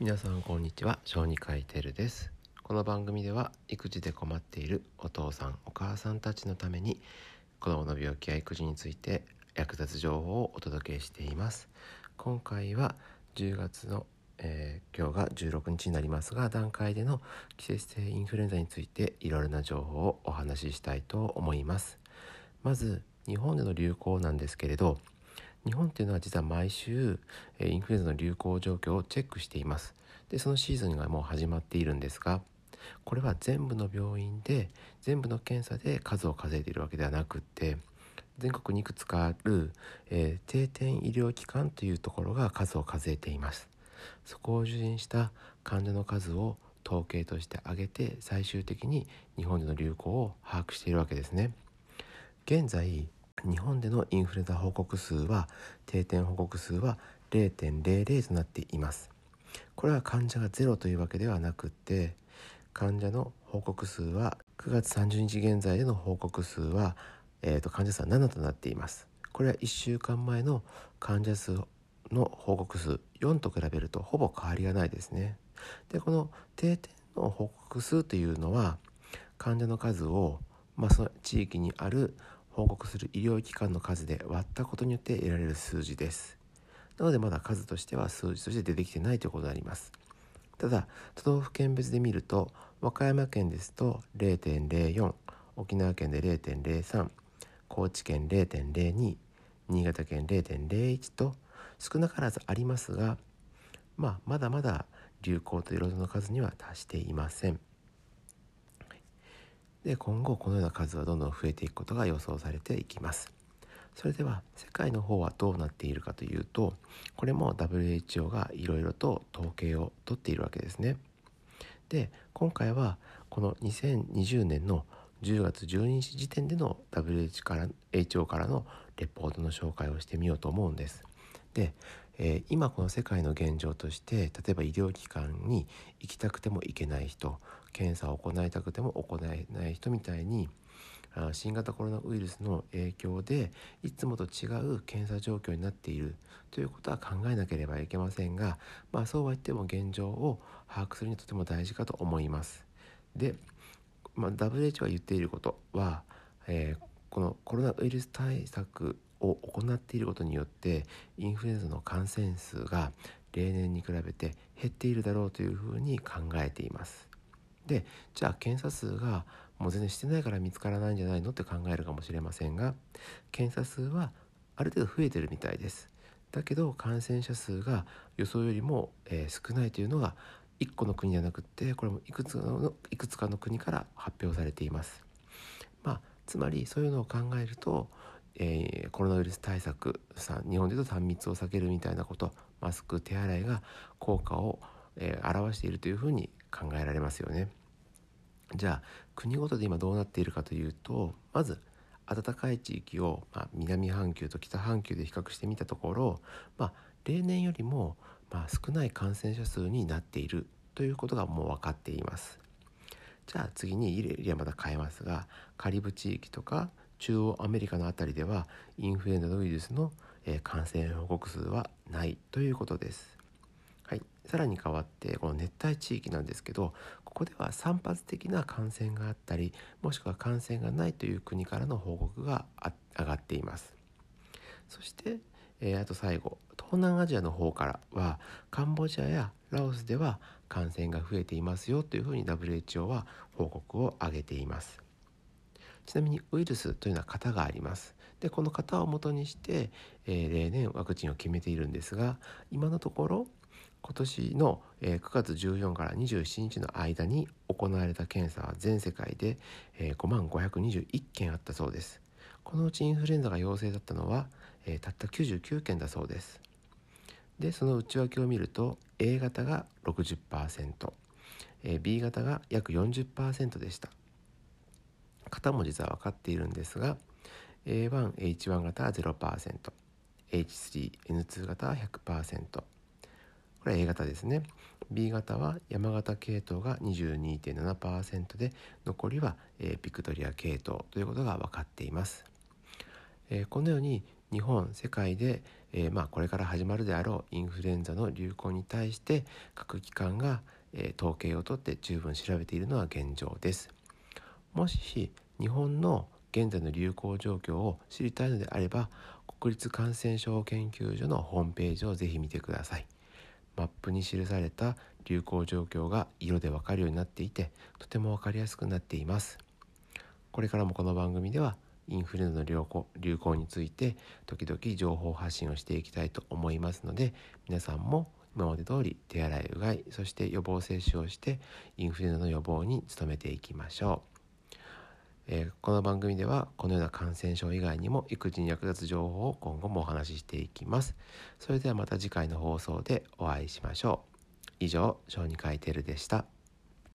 皆さんこんにちは。小児科医テルです。この番組では育児で困っているお父さんお母さんたちのために子供の病気や育児について役立つ情報をお届けしています。今回は10月の、えー、今日が16日になりますが段階での季節性インフルエンザについていろいろな情報をお話ししたいと思います。まず日本での流行なんですけれど日本っていうのは実は毎週インフルエンザの流行状況をチェックしています。でそのシーズンがもう始まっているんですがこれは全部の病院で全部の検査で数を数えているわけではなくって全国にいくつかある、えー、定点医療機関というところが数を数えています。そこを受診した患者の数を統計として挙げて最終的に日本での流行を把握しているわけですね。現在日本でのインフルエンザ報告数は定点報告数は0.00となっています。これは患者がゼロというわけではなくて患者の報告数は9月30日現在での報告数は、えーと、患者数は7となっています。これは1週間前の患者数の報告数4と比べるとほぼ変わりがないですね。でこの定点の報告数というのは患者の数を、まあ、その地域にある報告する医療機関の数で割ったことによって得られる数字ですなのでまだ数としては数字として出てきてないということになりますただ都道府県別で見ると和歌山県ですと0.04沖縄県で0.03高知県0.02新潟県0.01と少なからずありますが、まあ、まだまだ流行というロードの数には達していません。で今後このような数はどんどん増えていくことが予想されていきます。それでは世界の方はどうなっているかというとこれも WHO がいろいろと統計を取っているわけですね。で今回はこの2020年の10月12日時点での WHO から HO からのレポートの紹介をしてみようと思うんです。で、えー、今この世界の現状として例えば医療機関に行きたくても行けない人検査を行いたくても行えない人みたいに新型コロナウイルスの影響でいつもと違う検査状況になっているということは考えなければいけませんが、まあ、そうは言っても現状を把握するにはとても大事かと思います。で、まあ、WHO が言っていることは、えー、このコロナウイルス対策を行っていることによってインフルエンザの感染数が例年に比べて減っているだろうというふうに考えています。でじゃあ検査数がもう全然してないから見つからないんじゃないのって考えるかもしれませんが検査数はある程度増えてるみたいですだけど感染者数が予想よりも、えー、少ないというのが1個の国じゃなくってこれもいくつのいくつかの国から発表されていますまあつまりそういうのを考えると、えー、コロナウイルス対策さ日本で言うと3密を避けるみたいなことマスク手洗いが効果を、えー、表しているというふうに考えられますよね。じゃあ国ごとで今どうなっているかというとまず暖かい地域を、まあ、南半球と北半球で比較してみたところ、まあ、例年よりも、まあ、少ない感染者数になっているということがもう分かっています。じゃあ次にエリアまた変えますがカリブ地域とか中央アメリカの辺りではインフルエンザウイルスの感染報告数はないということです。はい、さらに変わってこの熱帯地域なんですけどここでは散発的な感染があったりもしくは感染がないという国からの報告が上がっています。そして、えー、あと最後東南アジアの方からはカンボジアやラオスでは感染が増えていますよというふうに WHO は報告を上げています。ちなみにウイルスというのは型がありますでこの型をもとにして、えー、例年ワクチンを決めているんですが今のところ今年の9月14から27日の間に行われた検査は全世界で5万521件あったそうです。このうちインフルエンザが陽性だったのはたった99件だそうです。でその内訳を見ると A 型が 60%B 型が約40%でした。型も実は分かっているんですが A1H1 型は 0%H3N2 型は100%これは A 型ですね。B 型は山形系統が22.7%で残りは、えー、ピクトリア系統ということが分かっています、え、このように日本世界で、えー、まあ、これから始まるであろうインフルエンザの流行に対して各機関が、えー、統計を取って十分調べているのは現状です。もし日本の現在の流行状況を知りたいのであれば国立感染症研究所のホームページをぜひ見てください。マップに記された流行状況が色でわかるようになっていてとても分かりやすくなっています。これからもこの番組ではインフルエンザの流行流行について時々情報発信をしていきたいと思いますので皆さんも今まで通り手洗いうがいそして予防接種をしてインフルエンザの予防に努めていきましょう。えー、この番組ではこのような感染症以外にも育児に役立つ情報を今後もお話ししていきます。それではまた次回の放送でお会いしましょう。以上、小児科医テルでした。